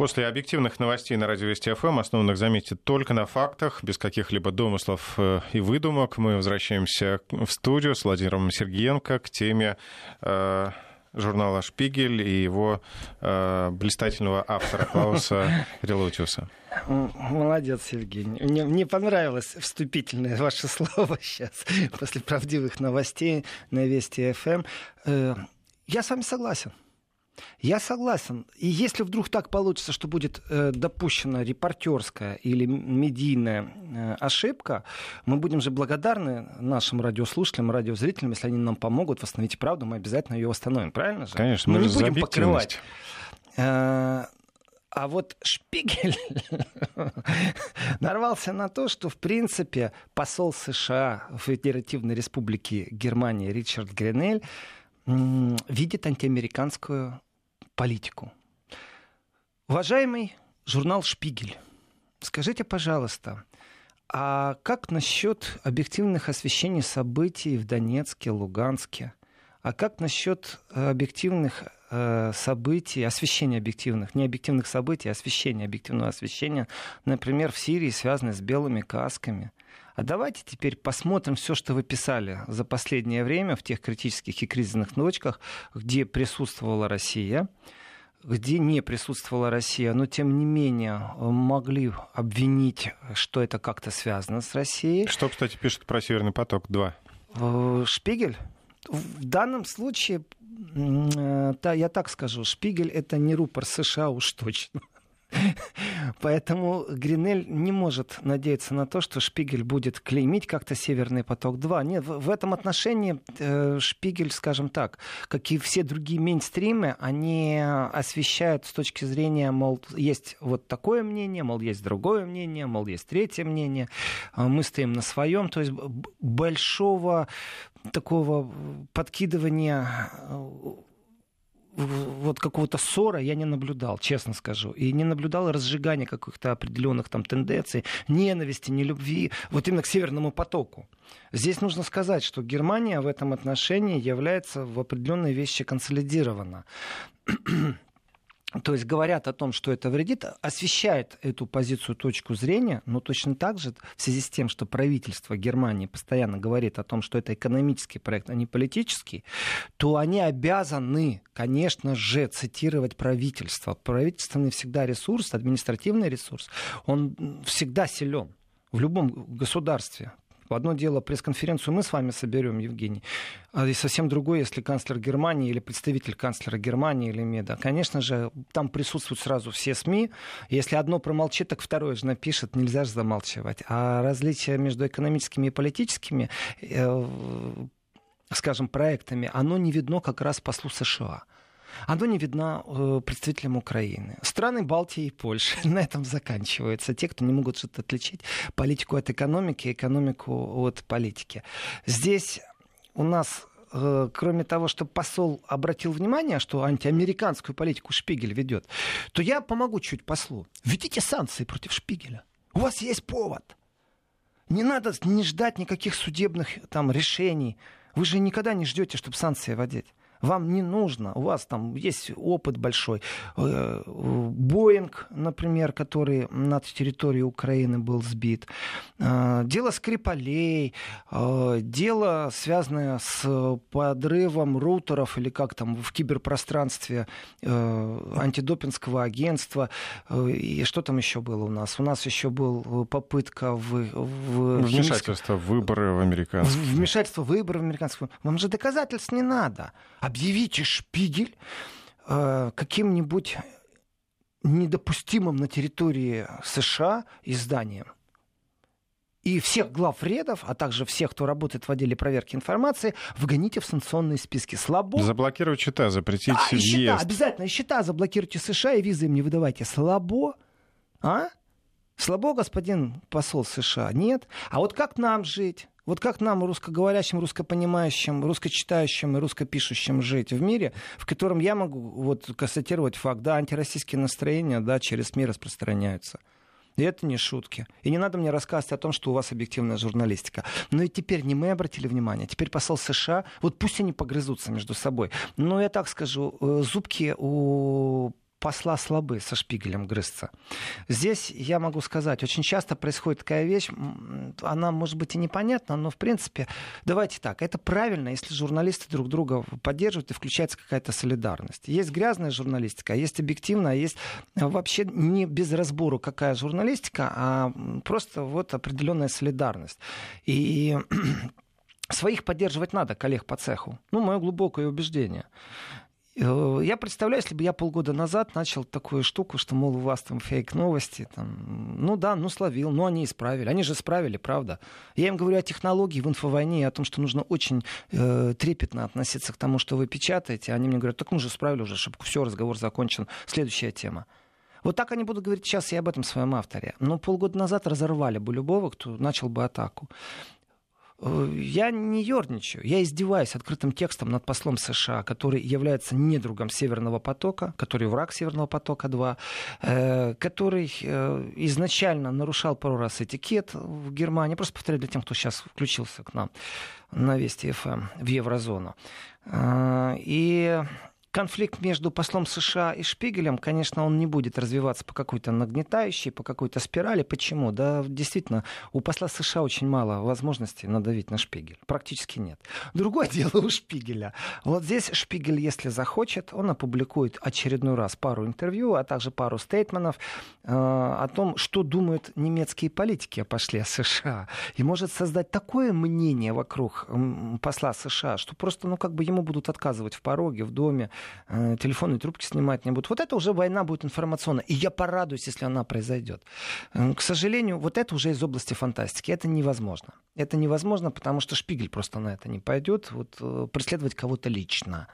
После объективных новостей на радио Вести ФМ, основанных, заметьте, только на фактах, без каких-либо домыслов э, и выдумок, мы возвращаемся в студию с Владимиром Сергеенко к теме э, журнала «Шпигель» и его э, блистательного автора Клауса Релутиуса. Молодец, Евгений. Мне, мне понравилось вступительное ваше слово сейчас, после правдивых новостей на Вести ФМ. Э, я с вами согласен. Я согласен. И если вдруг так получится, что будет э, допущена репортерская или медийная э, ошибка, мы будем же благодарны нашим радиослушателям, радиозрителям, если они нам помогут восстановить правду, мы обязательно ее восстановим. Правильно же? Конечно, мы, мы не будем покрывать. Э, а вот Шпигель нарвался на то, что, в принципе, посол США в Федеративной Республике Германии Ричард Гренель видит антиамериканскую политику. Уважаемый журнал «Шпигель», скажите, пожалуйста, а как насчет объективных освещений событий в Донецке, Луганске? А как насчет э, объективных э, событий, освещения объективных, не объективных событий, а освещения, объективного освещения, например, в Сирии, связанной с белыми касками? А давайте теперь посмотрим все, что вы писали за последнее время в тех критических и кризисных точках, где присутствовала Россия где не присутствовала Россия, но тем не менее могли обвинить, что это как-то связано с Россией. Что, кстати, пишет про Северный поток-2? Э, Шпигель? В данном случае, э, да, я так скажу, Шпигель это не рупор США уж точно. Поэтому Гринель не может надеяться на то, что Шпигель будет клеймить как-то «Северный поток-2». Нет, в, в этом отношении э, Шпигель, скажем так, как и все другие мейнстримы, они освещают с точки зрения, мол, есть вот такое мнение, мол, есть другое мнение, мол, есть третье мнение, а мы стоим на своем. То есть большого такого подкидывания вот какого-то ссора я не наблюдал, честно скажу. И не наблюдал разжигания каких-то определенных там тенденций, ненависти, не любви, вот именно к Северному потоку. Здесь нужно сказать, что Германия в этом отношении является в определенной вещи консолидирована то есть говорят о том, что это вредит, освещает эту позицию, точку зрения, но точно так же в связи с тем, что правительство Германии постоянно говорит о том, что это экономический проект, а не политический, то они обязаны, конечно же, цитировать правительство. Не всегда ресурс, административный ресурс, он всегда силен в любом государстве. Одно дело, пресс-конференцию мы с вами соберем, Евгений, а совсем другое, если канцлер Германии или представитель канцлера Германии или МЕДа. Конечно же, там присутствуют сразу все СМИ. Если одно промолчит, так второе же напишет, нельзя же замалчивать. А различия между экономическими и политическими э, скажем, проектами, оно не видно как раз послу США оно не видно э, представителям Украины. Страны Балтии и Польши на этом заканчиваются. Те, кто не могут что-то отличить политику от экономики, экономику от политики. Здесь у нас э, кроме того, что посол обратил внимание, что антиамериканскую политику Шпигель ведет, то я помогу чуть послу. Введите санкции против Шпигеля. У вас есть повод. Не надо не ждать никаких судебных там, решений. Вы же никогда не ждете, чтобы санкции вводить. Вам не нужно, у вас там есть опыт большой. Э, Боинг, например, который на территории Украины был сбит. Э, дело Скрипалей, э, дело, связанное с подрывом рутеров или как там в киберпространстве антидопинского агентства. И что там еще было у нас? У нас еще был попытка в... в Вмешательство в выборы в американских. Вмешательство в выборы в американских. Вам же доказательств не надо объявите Шпигель э, каким-нибудь недопустимым на территории США изданием. И всех главредов, а также всех, кто работает в отделе проверки информации, вгоните в санкционные списки. Слабо. Заблокировать счета, запретить а, въезд. счета, обязательно. счета заблокируйте США и визы им не выдавайте. Слабо? А? Слабо, господин посол США? Нет. А вот как нам жить? Вот как нам, русскоговорящим, русскопонимающим, русскочитающим и русскопишущим жить в мире, в котором я могу вот констатировать факт, да, антироссийские настроения, да, через СМИ распространяются. И это не шутки. И не надо мне рассказывать о том, что у вас объективная журналистика. Но и теперь не мы обратили внимание, теперь посол США, вот пусть они погрызутся между собой. Но я так скажу, э, зубки у посла слабы со шпигелем грызться. Здесь я могу сказать, очень часто происходит такая вещь, она может быть и непонятна, но в принципе, давайте так, это правильно, если журналисты друг друга поддерживают и включается какая-то солидарность. Есть грязная журналистика, а есть объективная, а есть вообще не без разбору какая журналистика, а просто вот определенная солидарность. И своих поддерживать надо, коллег по цеху. Ну, мое глубокое убеждение. Э, я представляю, если бы я полгода назад начал такую штуку, что, мол, у вас там фейк-новости, там, ну да, ну словил, ну они исправили. Они же исправили, правда. Я им говорю о технологии в инфовойне, о том, что нужно очень э, трепетно относиться к тому, что вы печатаете. Они мне говорят, так мы же исправили уже, чтобы все, разговор закончен. Следующая тема. Вот так они будут говорить сейчас и об этом своем авторе. Но полгода назад разорвали бы любого, кто начал бы атаку. Э, я не ерничаю, я издеваюсь открытым текстом над послом США, который является недругом Северного потока, который враг Северного потока-2, э, который э, изначально нарушал пару раз этикет в Германии. Просто повторяю для тех, кто сейчас включился к нам на Вести ФМ в еврозону. И конфликт между послом США и Шпигелем, конечно, он не будет развиваться по какой-то нагнетающей, по какой-то спирали. Почему? Да, действительно, у посла США очень мало возможностей надавить на Шпигель. Практически нет. Другое дело у Шпигеля. Вот здесь Шпигель, если захочет, он опубликует очередной раз пару интервью, а также пару стейтменов э, о том, что думают немецкие политики о после США. И может создать такое мнение вокруг посла США, что просто, ну, как бы ему будут отказывать в пороге, в доме, Э, телефонные трубки снимать не будут. Вот это уже война будет информационная. И я порадуюсь, если она произойдет. Э, к сожалению, вот это уже из области фантастики. Это невозможно. Это невозможно, потому что Шпигель просто на это не пойдет. Вот, э, преследовать кого-то лично.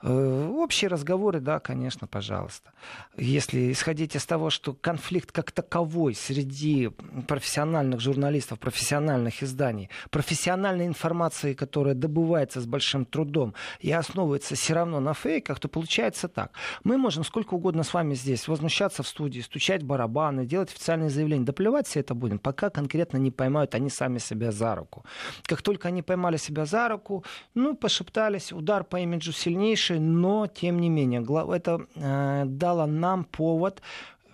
Общие разговоры, да, конечно, пожалуйста. Если исходить из того, что конфликт как таковой среди профессиональных журналистов, профессиональных изданий, профессиональной информации, которая добывается с большим трудом и основывается все равно на фейк, фейках, то получается так. Мы можем сколько угодно с вами здесь возмущаться в студии, стучать барабаны, делать официальные заявления. Да плевать все это будем, пока конкретно не поймают они сами себя за руку. Как только они поймали себя за руку, ну, пошептались, удар по имиджу сильнейший, но, тем не менее, это э, дало нам повод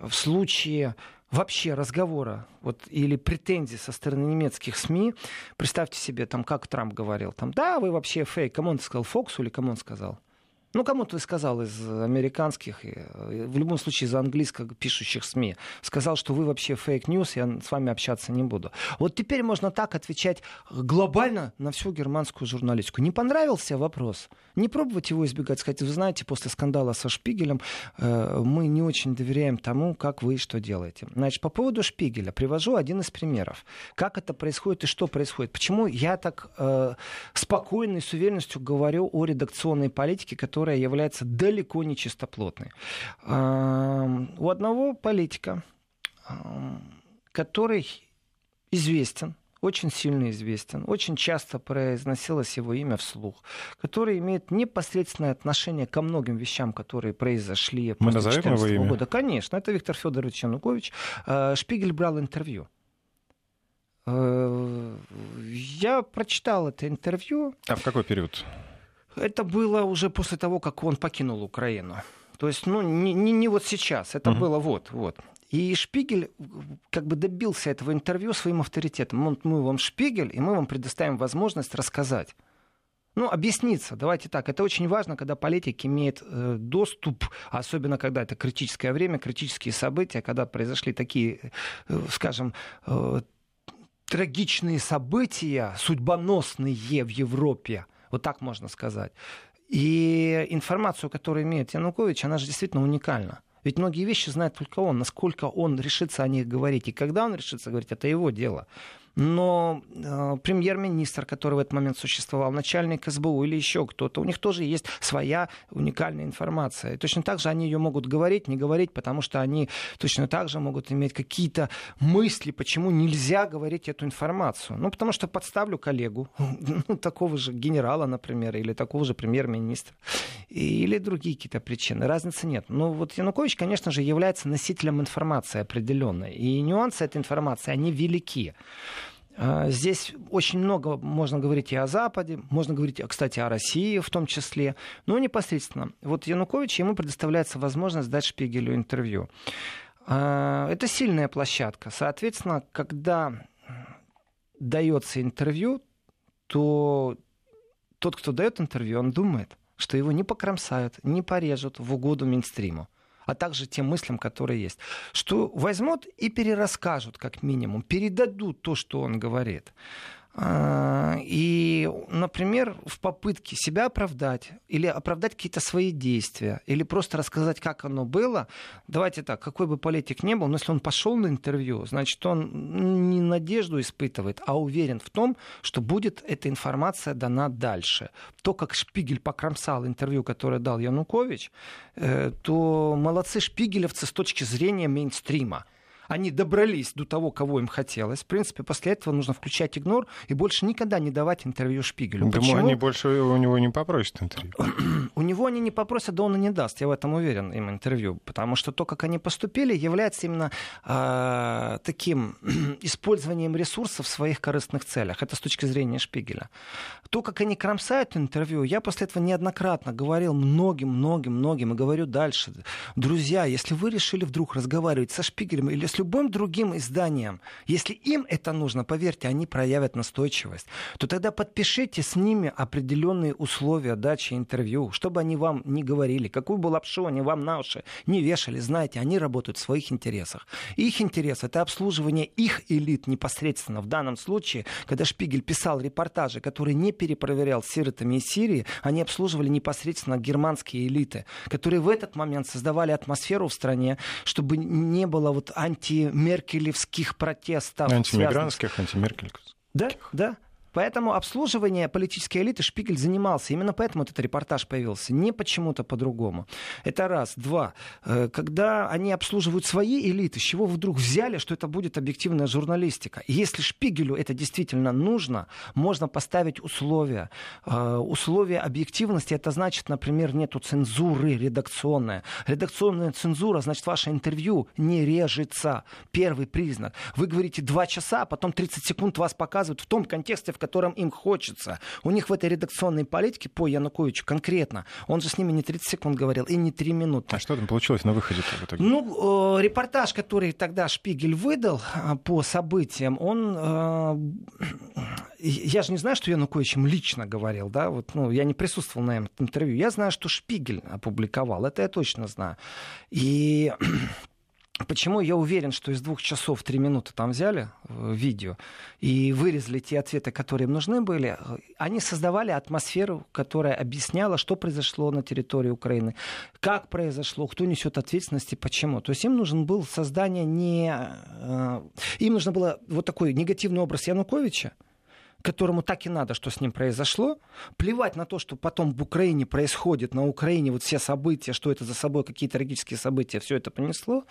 в случае вообще разговора вот, или претензий со стороны немецких СМИ, представьте себе, там, как Трамп говорил, там, да, вы вообще фейк, кому он сказал, Фоксу или кому он сказал? Ну, кому-то сказал из американских, в любом случае из английского пишущих СМИ, сказал, что вы вообще fake news, я с вами общаться не буду. Вот теперь можно так отвечать глобально на всю германскую журналистику. Не понравился вопрос? Не пробовать его избегать, сказать, вы знаете, после скандала со Шпигелем э, мы не очень доверяем тому, как вы что делаете. Значит, по поводу Шпигеля привожу один из примеров. Как это происходит и что происходит. Почему я так э, спокойно и с уверенностью говорю о редакционной политике, которая которая является далеко не чистоплотной. У одного политика, который известен, очень сильно известен, очень часто произносилось его имя вслух, который имеет непосредственное отношение ко многим вещам, которые произошли Мы после 2014 года. Конечно, это Виктор Федорович Янукович. А, Шпигель брал интервью. Э, я прочитал это интервью. А в какой период? Это было уже после того, как он покинул Украину. То есть, ну, не, не, не вот сейчас, это uh-huh. было вот, вот. И Шпигель как бы добился этого интервью своим авторитетом. Мы, мы вам Шпигель, и мы вам предоставим возможность рассказать. Ну, объясниться, давайте так. Это очень важно, когда политик имеет э, доступ, особенно когда это критическое время, критические события, когда произошли такие, э, скажем, э, трагичные события, судьбоносные в Европе вот так можно сказать. И информацию, которую имеет Янукович, она же действительно уникальна. Ведь многие вещи знает только он. Насколько он решится о них говорить. И когда он решится говорить, это его дело но э, премьер-министр, который в этот момент существовал, начальник СБУ или еще кто-то, у них тоже есть своя уникальная информация. И точно так же они ее могут говорить, не говорить, потому что они точно так же могут иметь какие-то мысли, почему нельзя говорить эту информацию. Ну, потому что подставлю коллегу, ну, такого же генерала, например, или такого же премьер-министра, или другие какие-то причины. Разницы нет. Но вот Янукович, конечно же, является носителем информации определенной. И нюансы этой информации, они велики. А, здесь очень много можно говорить и о Западе, можно говорить, кстати, о России в том числе. Но непосредственно, вот Янукович, ему предоставляется возможность дать Шпигелю интервью. А, это сильная площадка. Соответственно, когда дается интервью, то тот, кто дает интервью, он думает, что его не покромсают, не порежут в угоду Минстриму а также тем мыслям, которые есть. Что возьмут и перерасскажут, как минимум, передадут то, что он говорит. А, и, например, в попытке себя оправдать или оправдать какие-то свои действия, или просто рассказать, как оно было, давайте так, какой бы политик ни был, но если он пошел на интервью, значит, он не надежду испытывает, а уверен в том, что будет эта информация дана дальше. То, как Шпигель покромсал интервью, которое дал Янукович, э, то молодцы шпигелевцы с точки зрения мейнстрима они добрались до того, кого им хотелось. В принципе, после этого нужно включать игнор и больше никогда не давать интервью Шпигелю. Думаю, Почему? они больше у него не попросят интервью. у него они не попросят, да он и не даст. Я в этом уверен, им интервью. Потому что то, как они поступили, является именно э, таким использованием ресурсов в своих корыстных целях. Это с точки зрения Шпигеля. То, как они кромсают интервью, я после этого неоднократно говорил многим, многим, многим и говорю дальше. Друзья, если вы решили вдруг разговаривать со Шпигелем или с любым другим изданием, если им это нужно, поверьте, они проявят настойчивость, то тогда подпишите с ними определенные условия дачи интервью, чтобы они вам не говорили, какую бы лапшу они вам на уши не вешали. Знаете, они работают в своих интересах. Их интерес — это обслуживание их элит непосредственно. В данном случае, когда Шпигель писал репортажи, которые не перепроверял с сиротами из Сирии, они обслуживали непосредственно германские элиты, которые в этот момент создавали атмосферу в стране, чтобы не было вот анти антимеркелевских протестов. Антимигрантских, антимеркелевских. Да, да. Поэтому обслуживание политической элиты Шпигель занимался. Именно поэтому этот репортаж появился. Не почему-то по-другому. Это раз. Два. Э, когда они обслуживают свои элиты, с чего вдруг взяли, что это будет объективная журналистика? Если Шпигелю это действительно нужно, можно поставить условия. Э, условия объективности, это значит, например, нету цензуры редакционной. Редакционная цензура, значит, ваше интервью не режется. Первый признак. Вы говорите два часа, а потом 30 секунд вас показывают в том контексте, в котором им хочется. У них в этой редакционной политике по Януковичу конкретно, он же с ними не 30 секунд говорил и не 3 минуты. А что там получилось на выходе в итоге? Ну, э, репортаж, который тогда Шпигель выдал э, по событиям, он... Э, я же не знаю, что Янукович им лично говорил, да, вот, ну, я не присутствовал на этом интервью. Я знаю, что Шпигель опубликовал, это я точно знаю. И Почему я уверен, что из двух часов три минуты там взяли э, видео и вырезали те ответы, которые им нужны были, они создавали атмосферу, которая объясняла, что произошло на территории Украины, как произошло, кто несет ответственность и почему. То есть им нужен был создание не... Э, им нужно было вот такой негативный образ Януковича, которому так и надо, что с ним произошло. Плевать на то, что потом в Украине происходит, на Украине вот все события, что это за собой, какие трагические события, все это понесло.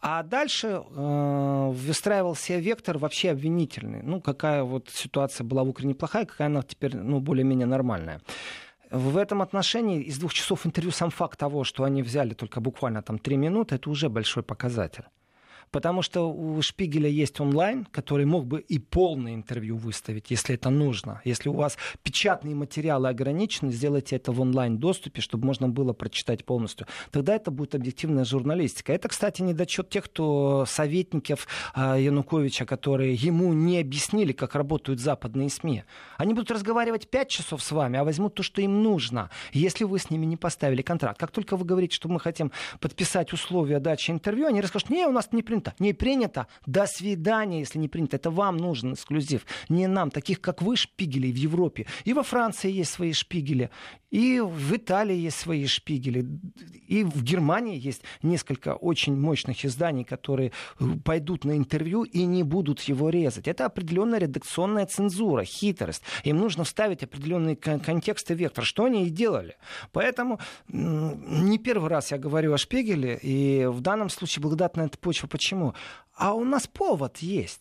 А дальше э, выстраивался вектор вообще обвинительный. Ну, какая вот ситуация была в Украине плохая, какая она теперь, ну, более-менее нормальная. В этом отношении из двух часов интервью сам факт того, что они взяли только буквально там три минуты, это уже большой показатель. Потому что у Шпигеля есть онлайн, который мог бы и полное интервью выставить, если это нужно. Если у вас печатные материалы ограничены, сделайте это в онлайн-доступе, чтобы можно было прочитать полностью. Тогда это будет объективная журналистика. Это, кстати, недочет тех, кто советников э, Януковича, которые ему не объяснили, как работают западные СМИ. Они будут разговаривать пять часов с вами, а возьмут то, что им нужно, если вы с ними не поставили контракт. Как только вы говорите, что мы хотим подписать условия дачи интервью, они расскажут, не, у нас не принято принято. Не принято. До свидания, если не принято. Это вам нужен эксклюзив. Не нам. Таких, как вы, шпигелей в Европе. И во Франции есть свои шпигели. И в Италии есть свои шпигели. И в Германии есть несколько очень мощных изданий, которые э, пойдут на интервью и не будут его резать. Это определенная редакционная цензура, хитрость. Им нужно вставить определенный контекст и вектор, что они и делали. Поэтому не первый раз я говорю о Шпигеле, и в данном случае благодатная почва. Почему? А у нас повод есть.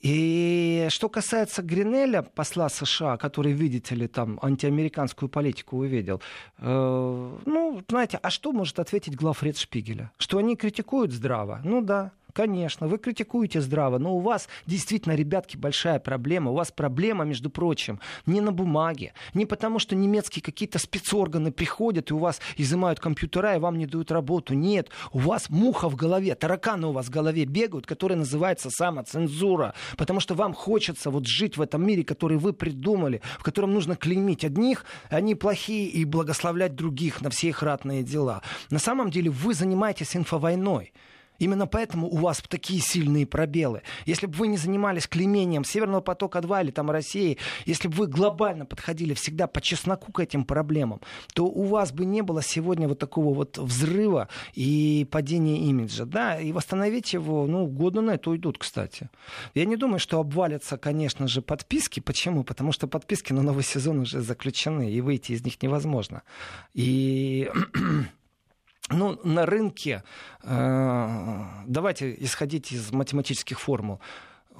И что касается Гринеля, посла США, который, видите ли, там антиамериканскую политику увидел, э, ну, знаете, а что может ответить главред Шпигеля? Что они критикуют здраво? Ну да, конечно, вы критикуете здраво, но у вас действительно, ребятки, большая проблема. У вас проблема, между прочим, не на бумаге, не потому, что немецкие какие-то спецорганы приходят и у вас изымают компьютера и вам не дают работу. Нет, у вас муха в голове, тараканы у вас в голове бегают, которые называется самоцензура. Потому что вам хочется вот жить в этом мире, который вы придумали, в котором нужно клеймить одних, они плохие, и благословлять других на все их ратные дела. На самом деле вы занимаетесь инфовойной. Именно поэтому у вас такие сильные пробелы. Если бы вы не занимались клеймением Северного потока-2 или там России, если бы вы глобально подходили всегда по чесноку к этим проблемам, то у вас бы не было сегодня вот такого вот взрыва и падения имиджа. Да, и восстановить его, ну, года на это уйдут, кстати. Я не думаю, что обвалятся, конечно же, подписки. Почему? Потому что подписки на новый сезон уже заключены, и выйти из них невозможно. И ну, на рынке, э, давайте исходить из математических формул.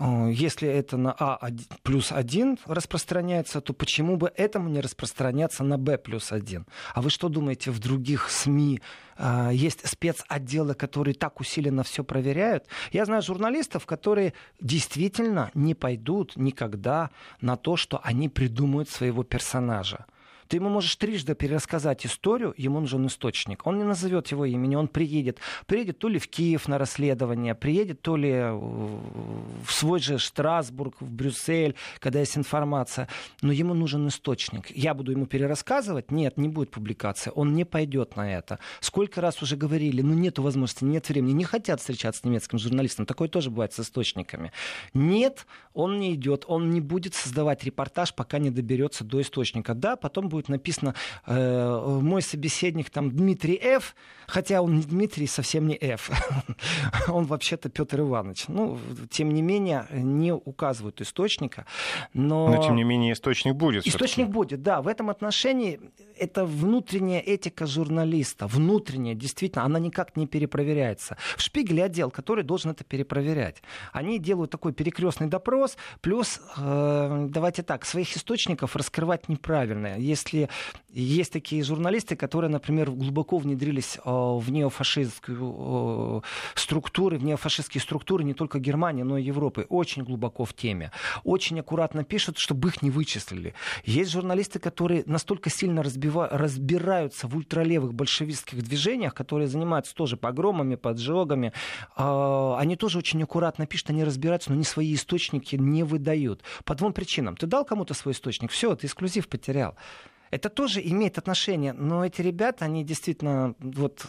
Э, если это на А плюс 1 распространяется, то почему бы этому не распространяться на Б плюс 1? А вы что думаете, в других СМИ э, есть спецотделы, которые так усиленно все проверяют? Я знаю журналистов, которые действительно не пойдут никогда на то, что они придумают своего персонажа. Ты ему можешь трижды перерассказать историю, ему нужен источник. Он не назовет его имени, он приедет. Приедет то ли в Киев на расследование, приедет то ли в свой же Страсбург, в Брюссель, когда есть информация. Но ему нужен источник. Я буду ему перерассказывать? Нет, не будет публикации. Он не пойдет на это. Сколько раз уже говорили, ну нет возможности, нет времени, не хотят встречаться с немецким журналистом. Такое тоже бывает с источниками. Нет, он не идет, он не будет создавать репортаж, пока не доберется до источника. Да, потом будет будет написано э, «Мой собеседник там Дмитрий Ф», хотя он не Дмитрий, совсем не Ф. он вообще-то Петр Иванович. Ну, тем не менее, не указывают источника. Но, но тем не менее, источник будет. Источник будет, да. В этом отношении это внутренняя этика журналиста. Внутренняя, действительно, она никак не перепроверяется. В Шпигеле отдел, который должен это перепроверять. Они делают такой перекрестный допрос, плюс, э, давайте так, своих источников раскрывать неправильно. Если если есть такие журналисты, которые, например, глубоко внедрились э, в неофашистскую э, структуры, в неофашистские структуры не только Германии, но и Европы, очень глубоко в теме, очень аккуратно пишут, чтобы их не вычислили. Есть журналисты, которые настолько сильно разбива... разбираются в ультралевых большевистских движениях, которые занимаются тоже погромами, поджогами, э, они тоже очень аккуратно пишут, они разбираются, но они свои источники не выдают. По двум причинам. Ты дал кому-то свой источник, все, ты эксклюзив потерял. Это тоже имеет отношение, но эти ребята, они действительно вот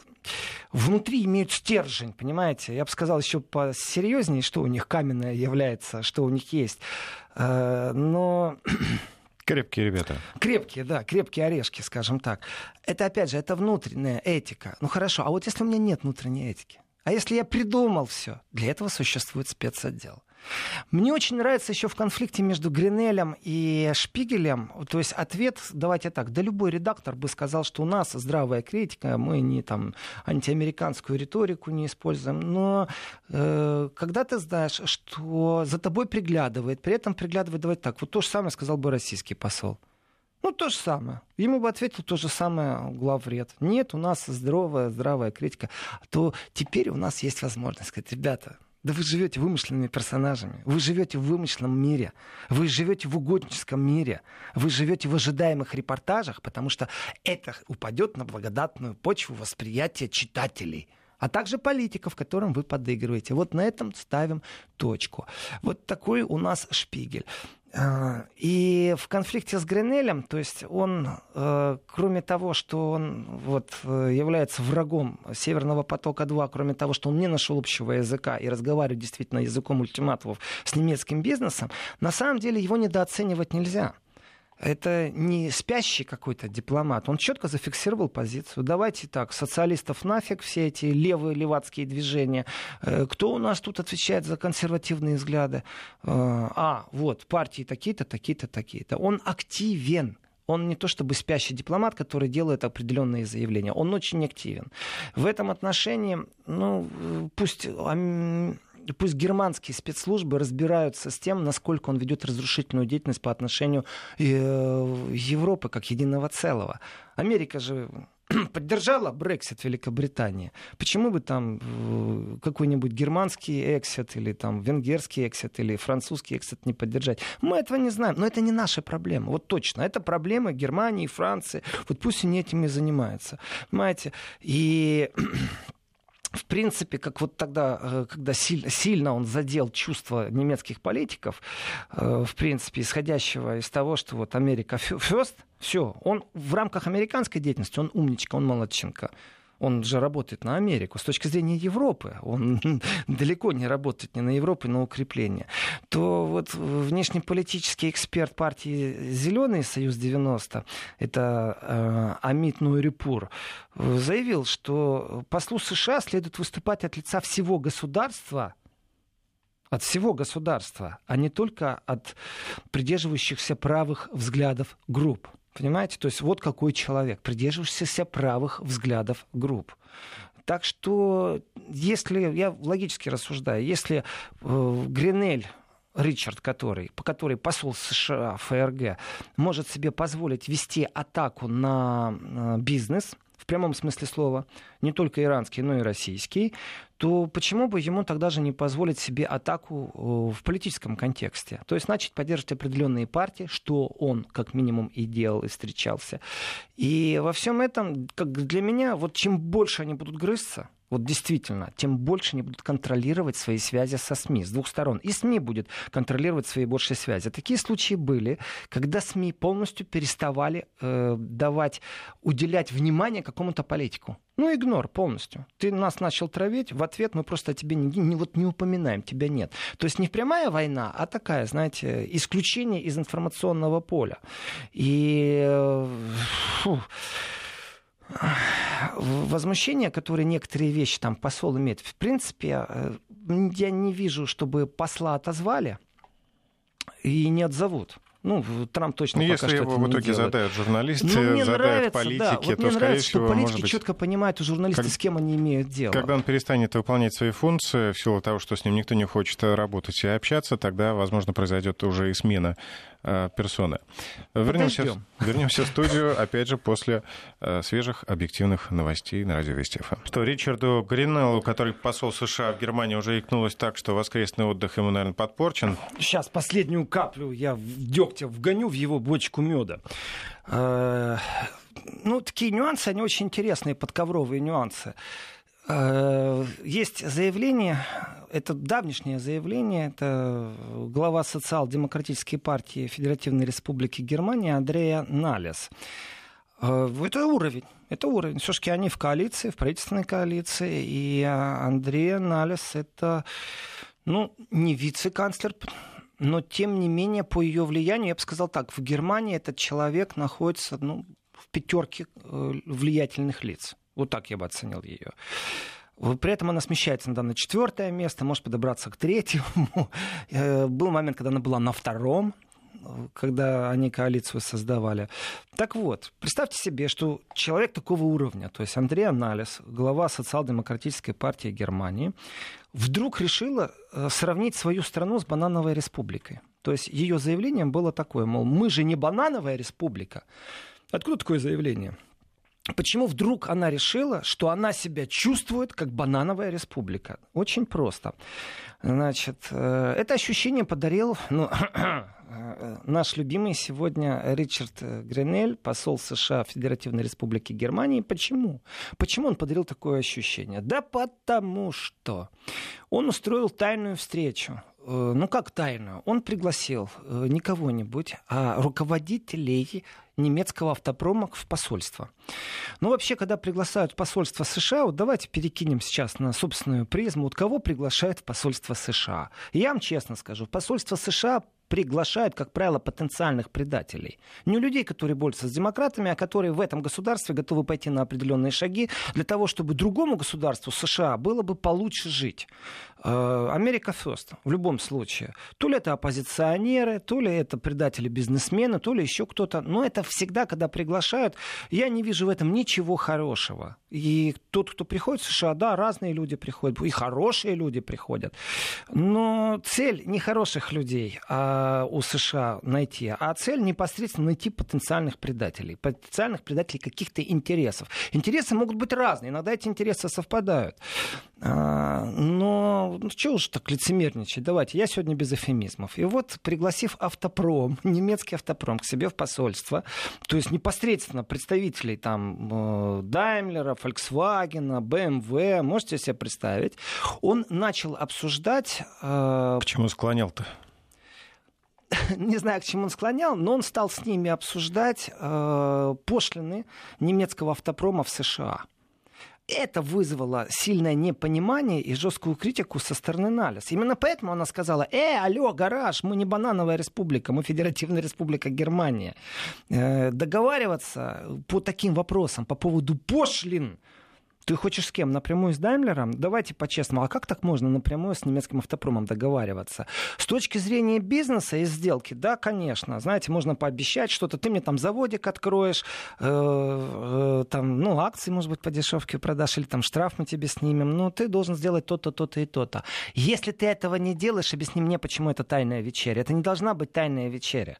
внутри имеют стержень, понимаете? Я бы сказал еще посерьезнее, что у них каменное является, что у них есть. Э, но Крепкие ребята. Крепкие, да, крепкие орешки, скажем так. Это, опять же, это внутренняя этика. Ну хорошо, а вот если у меня нет внутренней этики? А если я придумал все? Для этого существует спецотдел. Мне очень нравится еще в конфликте между Гринелем и Шпигелем, то есть ответ, давайте так, да любой редактор бы сказал, что у нас здравая критика, мы не там антиамериканскую риторику не используем, но э, когда ты знаешь, что за тобой приглядывает, при этом приглядывает, давайте так, вот то же самое сказал бы российский посол. Ну, то же самое. Ему бы ответил то же самое главред. Нет, у нас здоровая, здравая критика. То теперь у нас есть возможность сказать, ребята, да вы живете вымышленными персонажами. Вы живете в вымышленном мире. Вы живете в угодническом мире. Вы живете в ожидаемых репортажах, потому что это упадет на благодатную почву восприятия читателей а также политиков, которым вы подыгрываете. Вот на этом ставим точку. Вот такой у нас шпигель. А, и в конфликте с Гренелем, то есть он, э, кроме того, что он вот, э, является врагом Северного потока-2, кроме того, что он не нашел общего языка и разговаривает действительно языком ультиматумов с немецким бизнесом, на самом деле его недооценивать нельзя это не спящий какой-то дипломат. Он четко зафиксировал позицию. Давайте так, социалистов нафиг, все эти левые левацкие движения. Э, кто у нас тут отвечает за консервативные взгляды? Э, а, вот, партии такие-то, такие-то, такие-то. Он активен. Он не то чтобы спящий дипломат, который делает определенные заявления. Он очень активен. В этом отношении, ну, пусть пусть германские спецслужбы разбираются с тем, насколько он ведет разрушительную деятельность по отношению э, Европы как единого целого. Америка же поддержала Брексит Великобритания, почему бы там э, какой-нибудь германский эксит или там венгерский эксит или французский эксит не поддержать? Мы этого не знаем, но это не наша проблема. Вот точно, это проблема Германии, Франции. Вот пусть они этим и занимаются. Понимаете? И в принципе, как вот тогда, э, когда сильно, сильно он задел чувства немецких политиков, э, в принципе, исходящего из того, что вот Америка first, все, он в рамках американской деятельности, он умничка, он молодчинка он же работает на Америку. С точки зрения Европы, он далеко не работает не на Европу, но на укрепление. То вот внешнеполитический эксперт партии «Зеленый Союз 90», это э, Амит Нуэрипур, заявил, что послу США следует выступать от лица всего государства, от всего государства, а не только от придерживающихся правых взглядов групп. Понимаете? То есть вот какой человек, придерживающийся правых взглядов групп. Так что, если, я логически рассуждаю, если э, Гринель Ричард, который, по которой посол США ФРГ может себе позволить вести атаку на э, бизнес, в прямом смысле слова, не только иранский, но и российский, то почему бы ему тогда же не позволить себе атаку э, в политическом контексте? То есть начать поддерживать определенные партии, что он как минимум и делал, и встречался. И во всем этом, как для меня, вот чем больше они будут грызться, вот действительно, тем больше они будут контролировать свои связи со СМИ с двух сторон. И СМИ будет контролировать свои большие связи. Такие случаи были, когда СМИ полностью переставали э, давать, уделять внимание какому-то политику. Ну, игнор полностью. Ты нас начал травить, в ответ мы просто о тебе не, не, вот не упоминаем, тебя нет. То есть не прямая война, а такая, знаете, исключение из информационного поля. И... Э, фу, возмущение, которое некоторые вещи там посол имеет, в принципе, э, я не вижу, чтобы посла отозвали и не отзовут. Ну, Трамп точно ну, пока если что его в итоге не задают журналисты, ну, задают нравится, политики, да. вот то, мне скорее нравится, всего, что политики быть... четко понимают у журналистов, как... с кем они имеют дело. Когда он перестанет выполнять свои функции, в силу того, что с ним никто не хочет работать и общаться, тогда, возможно, произойдет уже и смена э, персоны. Вернемся, вернемся в студию, опять же, после э, свежих объективных новостей на радио Вести ФМ. Что Ричарду Гринеллу, который посол США в Германии, уже икнулось так, что воскресный отдых ему, наверное, подпорчен. Сейчас последнюю каплю я в дегтя вгоню в его бочку меда. Э, ну, такие нюансы, они очень интересные, подковровые нюансы. Э, есть заявление, это давнешнее заявление, это глава социал-демократической партии Федеративной Республики Германия Андрея Налес. Э, это уровень. Это уровень. Все-таки они в коалиции, в правительственной коалиции. И Андрей Налес это ну, не вице-канцлер, но тем не менее по ее влиянию, я бы сказал так, в Германии этот человек находится ну, в пятерке э, влиятельных лиц. Вот так я бы оценил ее. При этом она смещается на четвертое место, может подобраться к третьему. Э, был момент, когда она была на втором, когда они коалицию создавали. Так вот, представьте себе, что человек такого уровня, то есть Андрей Анализ, глава социал-демократической партии Германии, вдруг решила э, сравнить свою страну с банановой республикой. То есть ее заявлением было такое, мол, мы же не банановая республика. Откуда такое заявление? Почему вдруг она решила, что она себя чувствует как банановая республика? Очень просто. Значит, э, это ощущение подарил ну, наш любимый сегодня Ричард Гренель, посол США в Федеративной Республике Германии. Почему? Почему он подарил такое ощущение? Да потому что он устроил тайную встречу ну как тайную, он пригласил э, не кого-нибудь, а руководителей немецкого автопрома в посольство. Ну, вообще, когда приглашают посольство США, вот давайте перекинем сейчас на собственную призму, вот кого приглашают в посольство США. Я вам честно скажу, посольство США приглашают, как правило, потенциальных предателей. Не людей, которые борются с демократами, а которые в этом государстве готовы пойти на определенные шаги для того, чтобы другому государству США было бы получше жить. Э, Америка first в любом случае. То ли это оппозиционеры, то ли это предатели-бизнесмены, то ли еще кто-то. Но это всегда, когда приглашают, я не вижу в этом ничего хорошего. И тот, кто приходит в США, да, разные люди приходят, и хорошие люди приходят. Но цель не хороших людей а у США найти, а цель непосредственно найти потенциальных предателей, потенциальных предателей каких-то интересов. Интересы могут быть разные, иногда эти интересы совпадают. А, но ну, что уж так лицемерничать? Давайте, я сегодня без эфемизмов. И вот, пригласив автопром, немецкий автопром к себе в посольство, то есть непосредственно представителей там Даймлера, Volkswagen, BMW, можете себе представить, он начал обсуждать... Э... К чему склонял-то? не знаю, к чему он склонял, но он стал с ними обсуждать э, пошлины немецкого автопрома в США это вызвало сильное непонимание и жесткую критику со стороны Налис. Именно поэтому она сказала, э, алло, гараж, мы не банановая республика, мы федеративная республика Германия. Э, договариваться по таким вопросам, по поводу пошлин, ты хочешь с кем? Напрямую с Даймлером? Давайте по-честному. А как так можно напрямую с немецким автопромом договариваться? С точки зрения бизнеса и сделки, да, конечно. Знаете, можно пообещать что-то. Ты мне там заводик откроешь, э, э, там, ну, акции, может быть, по дешевке продашь, или там штраф мы тебе снимем. Но ты должен сделать то-то, то-то и то-то. Если ты этого не делаешь, объясни мне, почему это тайная вечеря. Это не должна быть тайная вечеря.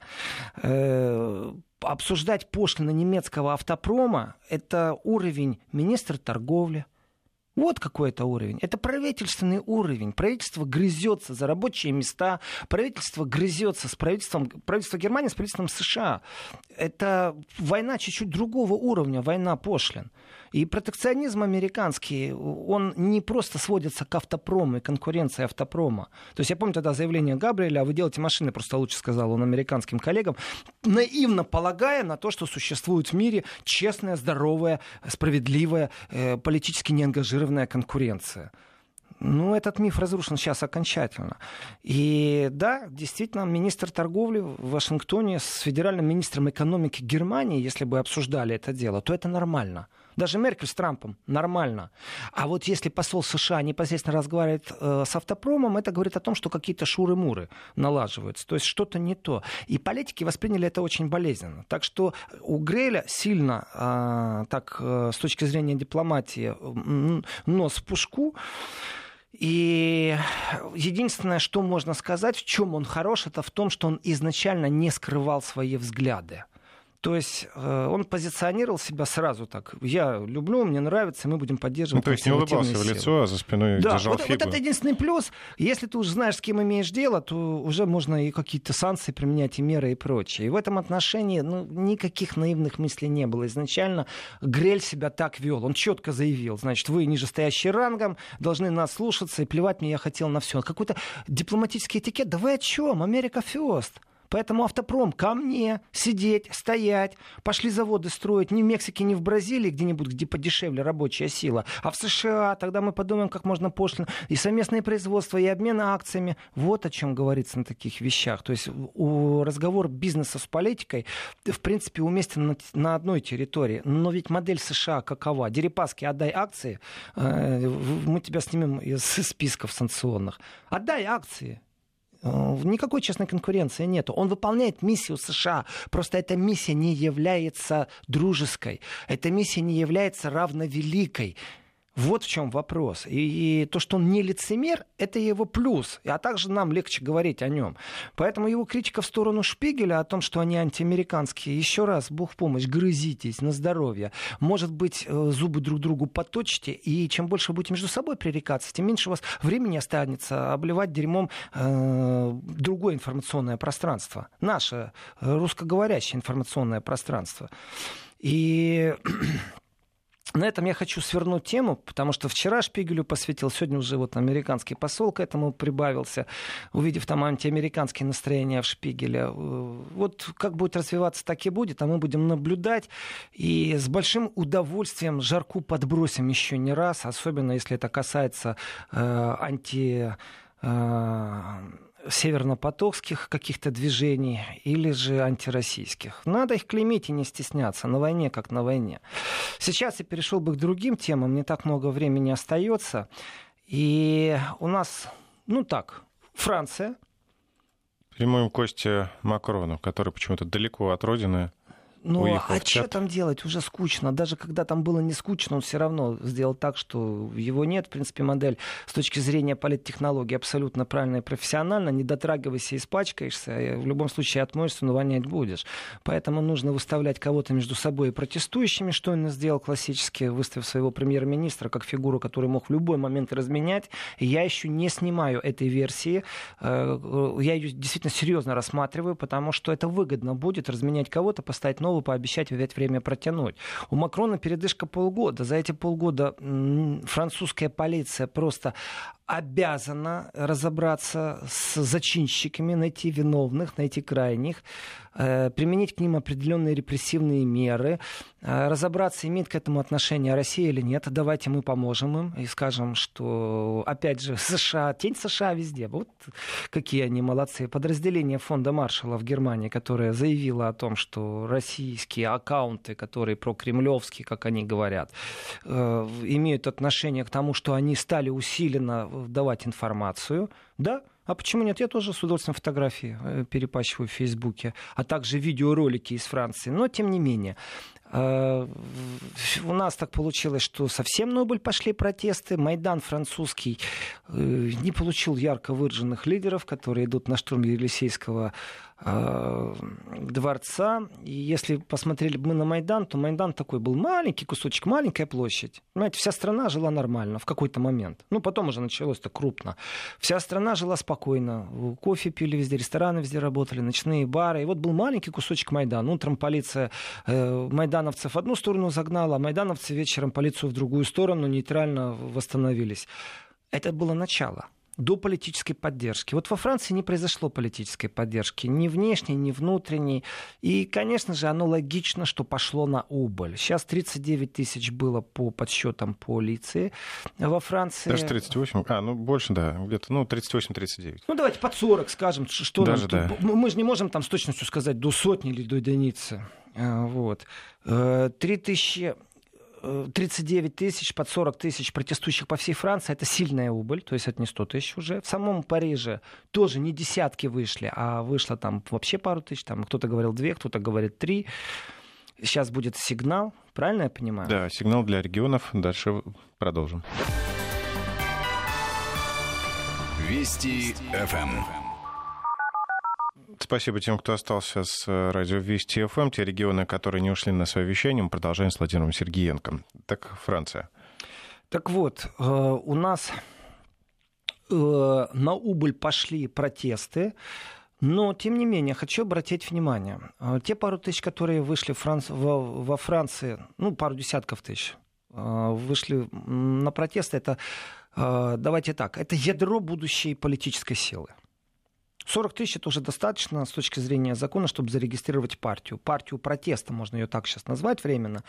Э, обсуждать пошлины немецкого автопрома, это уровень министра торговли. Вот какой это уровень. Это правительственный уровень. Правительство грызется за рабочие места. Правительство грызется с правительством, правительство Германии с правительством США. Это война чуть-чуть другого уровня, война пошлин. И протекционизм американский, он не просто сводится к автопрому и конкуренции автопрома. То есть я помню тогда заявление Габриэля, а вы делаете машины просто лучше, сказал он американским коллегам, наивно полагая на то, что существует в мире честная, здоровая, справедливая, э, политически неангажированная конкуренция. Ну, этот миф разрушен сейчас окончательно. И да, действительно, министр торговли в Вашингтоне с федеральным министром экономики Германии, если бы обсуждали это дело, то это нормально. Даже Меркель с Трампом нормально. А вот если посол США непосредственно разговаривает э, с автопромом, это говорит о том, что какие-то шуры-муры налаживаются. То есть что-то не то. И политики восприняли это очень болезненно. Так что у Греля сильно, э, так, э, с точки зрения дипломатии, нос в пушку. И единственное, что можно сказать, в чем он хорош, это в том, что он изначально не скрывал свои взгляды. То есть э, он позиционировал себя сразу так. Я люблю, мне нравится, мы будем поддерживать. Ну, то есть не улыбался силы. в лицо, а за спиной да, держал вот, фигу. вот это единственный плюс. Если ты уже знаешь, с кем имеешь дело, то уже можно и какие-то санкции применять, и меры, и прочее. И в этом отношении ну, никаких наивных мыслей не было. Изначально Грель себя так вел. Он четко заявил, значит, вы нижестоящие рангом, должны нас слушаться, и плевать мне я хотел на все. Какой-то дипломатический этикет. Да вы о чем? Америка first. Поэтому автопром ко мне сидеть, стоять. Пошли заводы строить не в Мексике, не в Бразилии, где-нибудь, где подешевле рабочая сила, а в США. Тогда мы подумаем, как можно пошлин. И совместное производство, и обмен акциями. Вот о чем говорится на таких вещах. То есть разговор бизнеса с политикой, в принципе, уместен на, на одной территории. Но ведь модель США какова? Дерипаски, отдай акции, э, мы тебя снимем из списков санкционных. Отдай акции. Э, никакой честной конкуренции нет. Он выполняет миссию США. Просто эта миссия не является дружеской. Эта миссия не является равновеликой. Вот в чем вопрос. И, и то, что он не лицемер, это его плюс. А также нам легче говорить о нем. Поэтому его критика в сторону Шпигеля о том, что они антиамериканские, еще раз, Бог помощь, грызитесь на здоровье. Может быть, э, зубы друг другу поточите, и чем больше вы будете между собой пререкаться, тем меньше у вас времени останется обливать дерьмом э, другое информационное пространство. Наше э, русскоговорящее информационное пространство. И на этом я хочу свернуть тему, потому что вчера Шпигелю посвятил, сегодня уже вот американский посол к этому прибавился, увидев там антиамериканские настроения в Шпигеле. Э, вот как будет развиваться, так и будет, а мы будем наблюдать. И с большим удовольствием жарку подбросим еще не раз, особенно если это касается э, анти... Э, северно-потокских каких-то движений или же антироссийских. Надо их клеймить и не стесняться. На войне как на войне. Сейчас я перешел бы к другим темам. Не так много времени остается. И у нас, ну так, Франция. Прямуем кости Макрону, который почему-то далеко от родины. Ну, а что там делать? Уже скучно. Даже когда там было не скучно, он все равно сделал так, что его нет. В принципе, модель с точки зрения политтехнологии абсолютно правильная и профессиональна. Не дотрагивайся, испачкаешься. В любом случае отмоешься, но вонять будешь. Поэтому нужно выставлять кого-то между собой и протестующими, что он сделал классически, выставив своего премьер-министра как фигуру, которую мог в любой момент разменять. Я еще не снимаю этой версии. Э, я ее действительно серьезно рассматриваю, потому что это выгодно будет разменять кого-то, поставить нового готовы пообещать взять время протянуть. У Макрона передышка полгода. За эти полгода французская полиция просто обязана разобраться с зачинщиками, найти виновных, найти крайних, применить к ним определенные репрессивные меры, э, разобраться, имеет к этому отношение Россия или нет. Давайте мы поможем им и скажем, что, опять же, США, тень США везде. Вот какие они молодцы. Подразделение фонда Маршалла в Германии, которое заявило о том, что российские аккаунты, которые прокремлевские, как они говорят, э, имеют отношение к тому, что они стали усиленно давать информацию. Да, а почему нет? Я тоже с удовольствием фотографии э, перепачиваю в Фейсбуке, а также видеоролики из Франции. Но, тем не менее, э, у нас так получилось, что совсем Нобель пошли протесты. Майдан французский э, не получил ярко выраженных лидеров, которые идут на штурм Елисейского дворца. И если посмотрели бы мы на Майдан, то Майдан такой был маленький кусочек, маленькая площадь. Понимаете, вся страна жила нормально в какой-то момент. Ну, потом уже началось-то крупно. Вся страна жила спокойно. Кофе пили везде, рестораны везде работали, ночные бары. И вот был маленький кусочек Майдана. Утром полиция э, майдановцев в одну сторону загнала, а майдановцы вечером полицию в другую сторону нейтрально восстановились. Это было начало до политической поддержки. Вот во Франции не произошло политической поддержки, ни внешней, ни внутренней. И, конечно же, оно логично, что пошло на убыль. Сейчас 39 тысяч было по подсчетам полиции во Франции. Даже 38, а, ну больше, да, где-то, ну, 38-39. Ну, давайте под 40 скажем, что Даже, нам, да. Мы же не можем там с точностью сказать до сотни или до единицы. А, вот. 3000 э, 39 тысяч, под 40 тысяч протестующих по всей Франции, это сильная убыль, то есть это не 100 тысяч уже. В самом Париже тоже не десятки вышли, а вышло там вообще пару тысяч, там кто-то говорил две, кто-то говорит три. Сейчас будет сигнал, правильно я понимаю? Да, сигнал для регионов. Дальше продолжим. Вести ФМ. Спасибо тем, кто остался с э, радио Вести ФМ. Те регионы, которые не ушли на свое вещание, мы продолжаем с Владимиром Сергеенко. Так, Франция. Так вот, э, у нас э, на убыль пошли протесты. Но, тем не менее, хочу обратить внимание. Те пару тысяч, которые вышли во Франции, ну, пару десятков тысяч, вышли на протесты, это, давайте так, это ядро будущей политической силы. 40 тысяч это уже достаточно с точки зрения закона, чтобы зарегистрировать партию. Партию протеста, можно ее так сейчас назвать временно.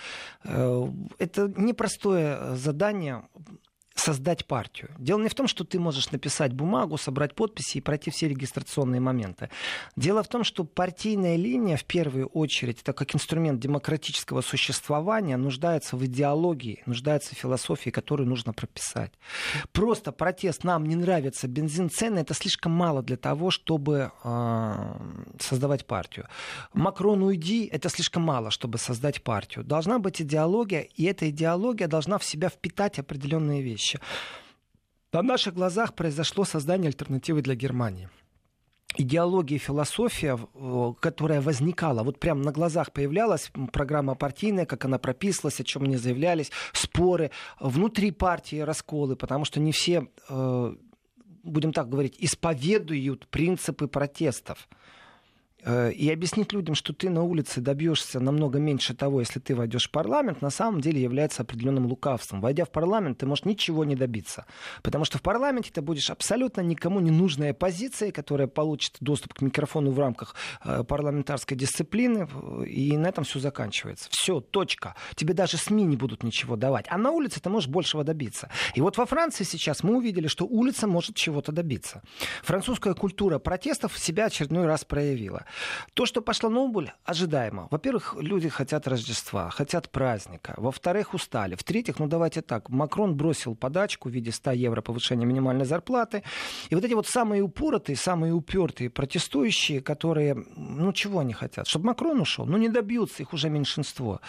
Э, это непростое задание создать партию. Дело не в том, что ты можешь написать бумагу, собрать подписи и пройти все регистрационные моменты. Дело в том, что партийная линия, в первую очередь, это как инструмент демократического существования, нуждается в идеологии, нуждается в философии, которую нужно прописать. Просто протест «нам не нравится бензин, цены» — это слишком мало для того, чтобы э, создавать партию. «Макрон, уйди» — это слишком мало, чтобы создать партию. Должна быть идеология, и эта идеология должна в себя впитать определенные вещи вещи. На наших глазах произошло создание альтернативы для Германии идеология и философия, которая возникала, вот прямо на глазах появлялась программа партийная, как она прописывалась, о чем они заявлялись, споры, внутри партии расколы, потому что не все, э, будем так говорить, исповедуют принципы протестов. Э, и объяснить людям, что ты на улице добьешься намного меньше того, если ты войдешь в парламент, на самом деле является определенным лукавством. Войдя в парламент, ты можешь ничего не добиться. Потому что в парламенте ты будешь абсолютно никому не нужной оппозицией, которая получит доступ к микрофону в рамках э, парламентарской дисциплины, и на этом все заканчивается. Все, точка. Тебе даже СМИ не будут ничего давать. А на улице ты можешь большего добиться. И вот во Франции сейчас мы увидели, что улица может чего-то добиться. Французская культура протестов себя очередной раз проявила. То, что пошло на убыль, ожидаемо. Во-первых, люди хотят Рождества, хотят праздника. Во-вторых, устали. В-третьих, ну давайте так, Макрон бросил подачку в виде 100 евро повышения минимальной зарплаты. И вот эти вот самые упоротые, самые упертые протестующие, которые, ну чего они хотят? Чтобы Макрон ушел? Ну не добьются, их уже меньшинство.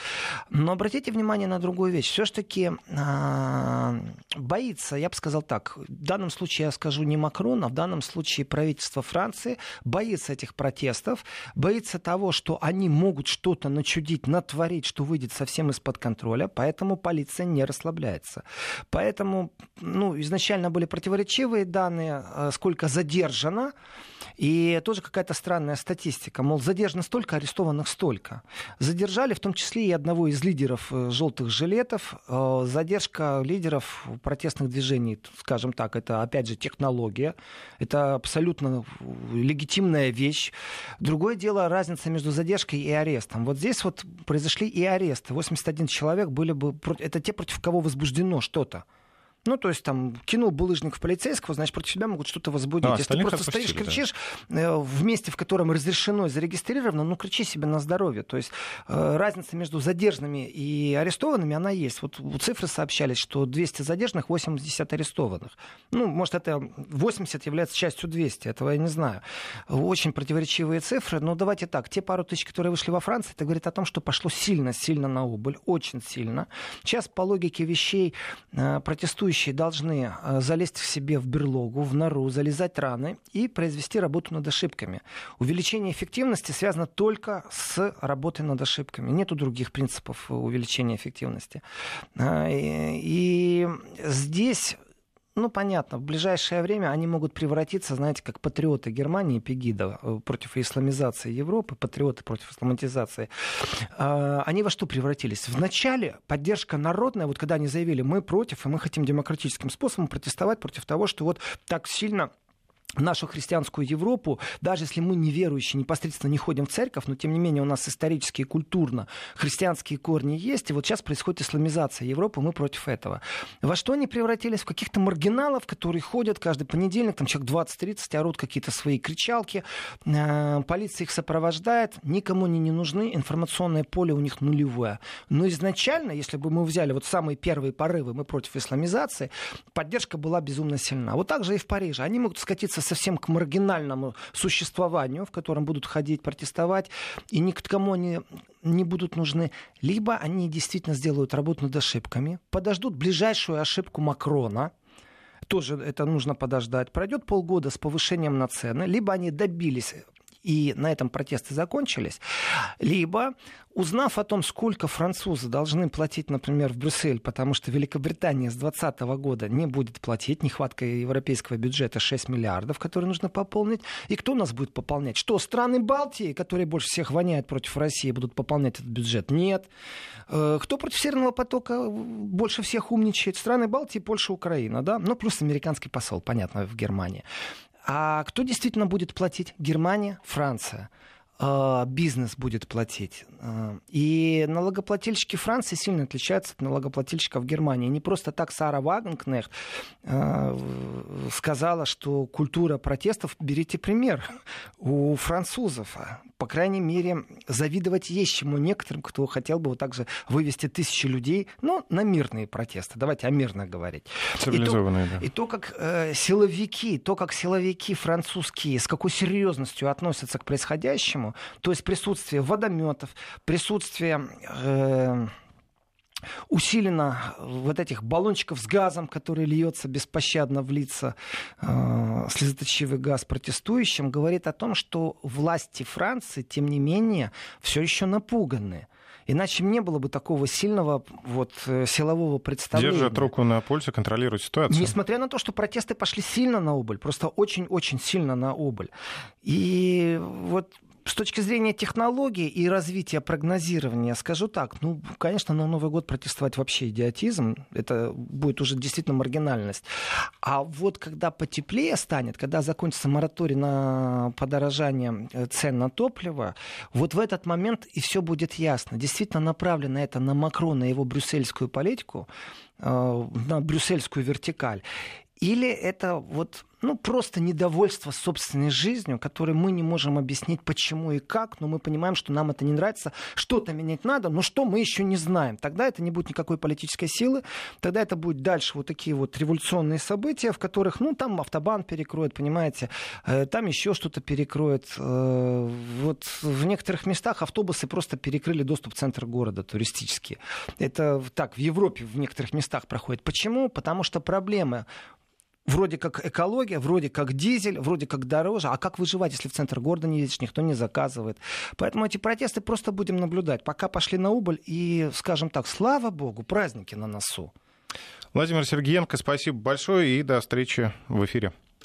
Но обратите внимание на другую вещь. Все-таки а, боится, я бы сказал так, в данном случае я скажу не Макрон, а в данном случае правительство Франции боится этих протестов, боится того, что они могут что-то начудить, натворить, что выйдет совсем из-под контроля, поэтому полиция не расслабляется. Поэтому ну, изначально были противоречивые данные, э, сколько задержано, и тоже какая-то странная статистика. Мол, задержано столько, арестованных столько. Задержали в том числе и одного из лидеров э, желтых жилетов. Э, задержка лидеров протестных движений, скажем так, это опять же технология. Это абсолютно легитимная вещь. Другое дело разница между задержкой и арестом. Вот здесь вот произошли и аресты. 81 человек были бы... Это те, против кого возбуждено что-то. Ну, то есть там кинул булыжник в полицейского, значит, против себя могут что-то возбудить. А, Если ты просто стоишь, кричишь да. в месте, в котором разрешено и зарегистрировано, ну, кричи себе на здоровье. То есть э, разница между задержанными и арестованными, она есть. Вот цифры сообщались, что 200 задержанных, 80 арестованных. Ну, может, это 80 является частью 200, этого я не знаю. Очень противоречивые цифры, но давайте так, те пару тысяч, которые вышли во Франции, это говорит о том, что пошло сильно-сильно на убыль, очень сильно. Сейчас по логике вещей э, протестующие Протестующие должны э, залезть в себе в берлогу, в нору, залезать раны и произвести работу над ошибками. Увеличение эффективности связано только с работой над ошибками. Нету других принципов увеличения эффективности. Э, и здесь ну, понятно, в ближайшее время они могут превратиться, знаете, как патриоты Германии, Пегида, э, против исламизации Европы, патриоты против исламатизации. А, они во что превратились? Вначале поддержка народная, вот когда они заявили, мы против, и мы хотим демократическим способом протестовать против того, что вот так сильно нашу христианскую Европу, даже если мы неверующие, непосредственно не ходим в церковь, но тем не менее у нас исторически и культурно христианские корни есть, и вот сейчас происходит исламизация Европы, мы против этого. Во что они превратились? В каких-то маргиналов, которые ходят каждый понедельник, там человек 20-30, орут какие-то свои кричалки, э, полиция их сопровождает, никому они не нужны, информационное поле у них нулевое. Но изначально, если бы мы взяли вот самые первые порывы, мы против исламизации, поддержка была безумно сильна. Вот так же и в Париже. Они могут скатиться совсем к маргинальному существованию, в котором будут ходить, протестовать, и никому они не будут нужны. Либо они действительно сделают работу над ошибками, подождут ближайшую ошибку Макрона, тоже это нужно подождать. Пройдет полгода с повышением на цены, либо они добились и на этом протесты закончились, либо узнав о том, сколько французы должны платить, например, в Брюссель, потому что Великобритания с 2020 года не будет платить, нехватка европейского бюджета 6 миллиардов, которые нужно пополнить, и кто нас будет пополнять? Что, страны Балтии, которые больше всех воняют против России, будут пополнять этот бюджет? Нет. Э, кто против Северного потока больше всех умничает? Страны Балтии, Польша, Украина, да? Ну, плюс американский посол, понятно, в Германии. А кто действительно будет платить? Германия, Франция а, бизнес будет платить. А, и налогоплательщики Франции сильно отличаются от налогоплательщиков Германии. Не просто так Сара Вагенкнехт а, сказала, что культура протестов, берите пример у французов по крайней мере, завидовать есть чему некоторым, кто хотел бы вот так же вывести тысячи людей, ну, на мирные протесты. Давайте о мирных говорить. Цивилизованные, и то, да. И то, как э, силовики, то, как силовики французские с какой серьезностью относятся к происходящему, то есть присутствие водометов, присутствие... Э, усиленно вот этих баллончиков с газом, который льется беспощадно в лица э, слезоточивый газ протестующим, говорит о том, что власти Франции, тем не менее, все еще напуганы. Иначе не было бы такого сильного вот, э, силового представления. Держат руку на пульсе, контролируют ситуацию. Несмотря на то, что протесты пошли сильно на убыль, просто очень-очень сильно на убыль. И вот с точки зрения технологий и развития прогнозирования, скажу так, ну, конечно, на Новый год протестовать вообще идиотизм, это будет уже действительно маргинальность. А вот когда потеплее станет, когда закончится мораторий на подорожание э, цен на топливо, вот в этот момент и все будет ясно. Действительно направлено это на Макрона его брюссельскую политику, э, на брюссельскую вертикаль. Или это вот ну, просто недовольство собственной жизнью, которое мы не можем объяснить, почему и как, но мы понимаем, что нам это не нравится, что-то менять надо, но что мы еще не знаем. Тогда это не будет никакой политической силы, тогда это будет дальше вот такие вот революционные события, в которых, ну, там автобан перекроет, понимаете, э, там еще что-то перекроет. Э, вот в некоторых местах автобусы просто перекрыли доступ в центр города туристические. Это так, в Европе в некоторых местах проходит. Почему? Потому что проблемы вроде как экология, вроде как дизель, вроде как дороже. А как выживать, если в центр города не едешь, никто не заказывает? Поэтому эти протесты просто будем наблюдать. Пока пошли на убыль, и, скажем так, слава богу, праздники на носу. Владимир Сергеенко, спасибо большое и до встречи в эфире.